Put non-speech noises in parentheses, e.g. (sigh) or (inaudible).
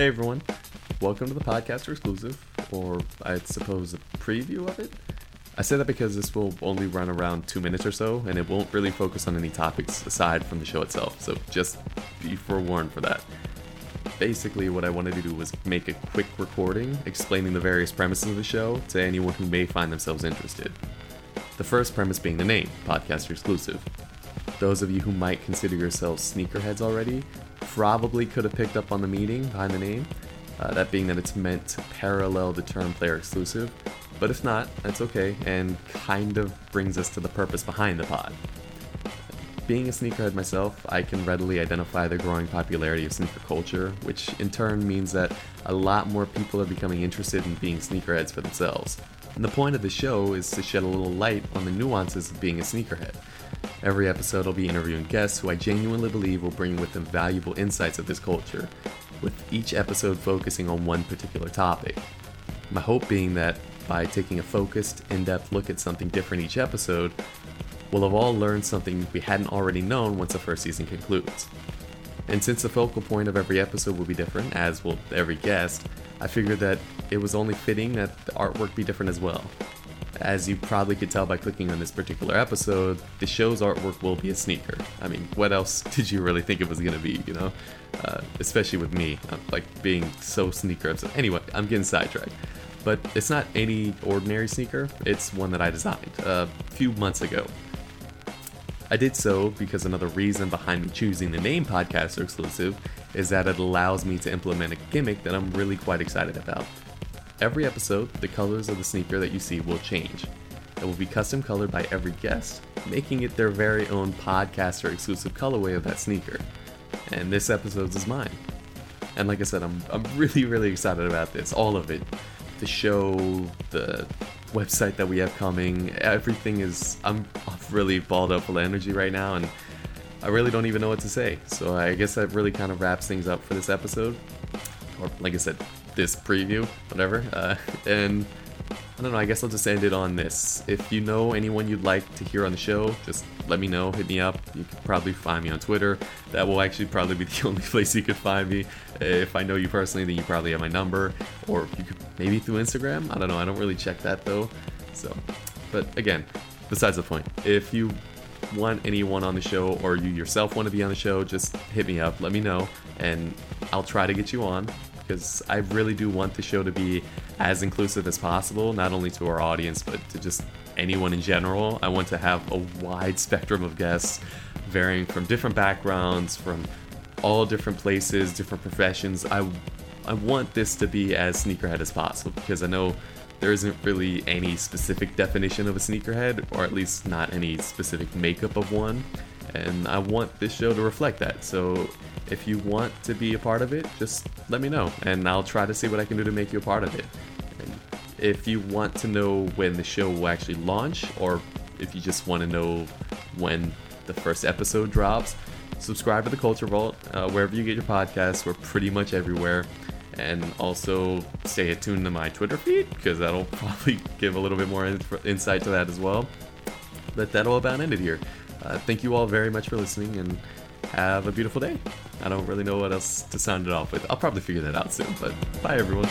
Hey everyone, welcome to the podcaster exclusive, or I suppose a preview of it. I say that because this will only run around two minutes or so, and it won't really focus on any topics aside from the show itself, so just be forewarned for that. Basically, what I wanted to do was make a quick recording explaining the various premises of the show to anyone who may find themselves interested. The first premise being the name, podcaster exclusive. Those of you who might consider yourselves sneakerheads already probably could have picked up on the meaning behind the name, uh, that being that it's meant to parallel the term player exclusive. But if not, that's okay, and kind of brings us to the purpose behind the pod. Being a sneakerhead myself, I can readily identify the growing popularity of sneaker culture, which in turn means that a lot more people are becoming interested in being sneakerheads for themselves. And the point of the show is to shed a little light on the nuances of being a sneakerhead. Every episode, I'll be interviewing guests who I genuinely believe will bring with them valuable insights of this culture, with each episode focusing on one particular topic. My hope being that by taking a focused, in depth look at something different each episode, we'll have all learned something we hadn't already known once the first season concludes. And since the focal point of every episode will be different, as will every guest, I figured that it was only fitting that the artwork be different as well. As you probably could tell by clicking on this particular episode, the show's artwork will be a sneaker. I mean, what else (laughs) did you really think it was gonna be, you know? Uh, especially with me, uh, like being so sneaker obsessed. Anyway, I'm getting sidetracked. But it's not any ordinary sneaker, it's one that I designed a few months ago. I did so because another reason behind me choosing the name Podcaster Exclusive is that it allows me to implement a gimmick that I'm really quite excited about. Every episode, the colors of the sneaker that you see will change. It will be custom colored by every guest, making it their very own podcaster exclusive colorway of that sneaker. And this episode's is mine. And like I said, I'm, I'm really, really excited about this. All of it. The show, the website that we have coming, everything is. I'm really balled up full energy right now, and I really don't even know what to say. So I guess that really kind of wraps things up for this episode. Or, like I said, this preview, whatever. Uh, and I don't know, I guess I'll just end it on this. If you know anyone you'd like to hear on the show, just let me know, hit me up. You can probably find me on Twitter. That will actually probably be (laughs) the only place you could find me. If I know you personally, then you probably have my number. Or you could maybe through Instagram. I don't know, I don't really check that though. So, but again, besides the point, if you want anyone on the show or you yourself want to be on the show, just hit me up, let me know, and I'll try to get you on because I really do want the show to be as inclusive as possible, not only to our audience, but to just anyone in general. I want to have a wide spectrum of guests, varying from different backgrounds, from all different places, different professions. I, I want this to be as sneakerhead as possible because I know there isn't really any specific definition of a sneakerhead, or at least not any specific makeup of one. And I want this show to reflect that. So if you want to be a part of it, just let me know, and I'll try to see what I can do to make you a part of it. And if you want to know when the show will actually launch, or if you just want to know when the first episode drops, subscribe to the Culture Vault uh, wherever you get your podcasts. We're pretty much everywhere. And also stay attuned to my Twitter feed because that'll (laughs) probably give a little bit more insight to that as well. But that'll about end it here. Uh, thank you all very much for listening and have a beautiful day. I don't really know what else to sound it off with. I'll probably figure that out soon, but bye everyone.